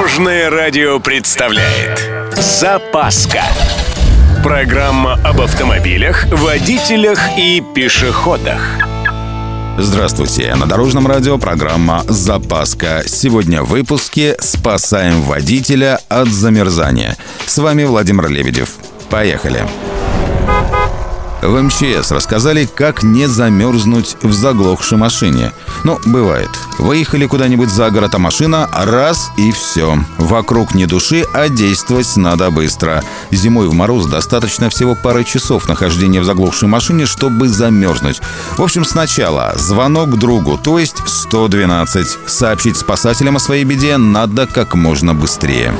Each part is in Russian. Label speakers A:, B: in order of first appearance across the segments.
A: Дорожное радио представляет Запаска Программа об автомобилях, водителях и пешеходах
B: Здравствуйте! На Дорожном радио программа «Запаска». Сегодня в выпуске «Спасаем водителя от замерзания». С вами Владимир Лебедев. Поехали! В МЧС рассказали, как не замерзнуть в заглохшей машине. Ну, бывает. Выехали куда-нибудь за город, а машина раз и все. Вокруг не души, а действовать надо быстро. Зимой в мороз достаточно всего пары часов нахождения в заглохшей машине, чтобы замерзнуть. В общем, сначала звонок другу, то есть 112. Сообщить спасателям о своей беде надо как можно быстрее.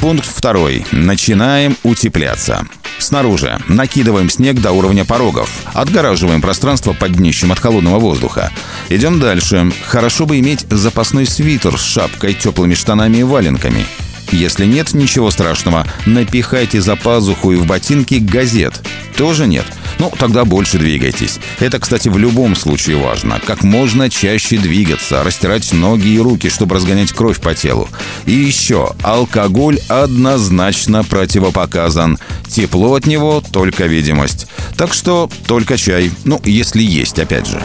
B: Пункт второй. Начинаем утепляться. Снаружи накидываем снег до уровня порогов. Отгораживаем пространство под днищем от холодного воздуха. Идем дальше. Хорошо бы иметь запасной свитер с шапкой, теплыми штанами и валенками. Если нет, ничего страшного. Напихайте за пазуху и в ботинки газет. Тоже нет. Ну, тогда больше двигайтесь. Это, кстати, в любом случае важно. Как можно чаще двигаться, растирать ноги и руки, чтобы разгонять кровь по телу. И еще, алкоголь однозначно противопоказан. Тепло от него — только видимость. Так что только чай. Ну, если есть, опять же.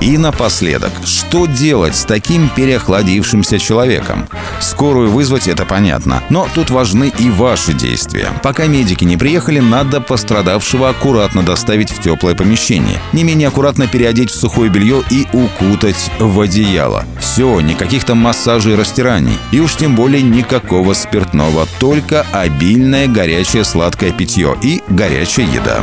B: И напоследок, что делать с таким переохладившимся человеком? Скорую вызвать это понятно, но тут важны и ваши действия. Пока медики не приехали, надо пострадавшего аккуратно доставить в теплое помещение. Не менее аккуратно переодеть в сухое белье и укутать в одеяло. Все, никаких там массажей и растираний. И уж тем более никакого спиртного, только обильное горячее сладкое питье и горячая еда.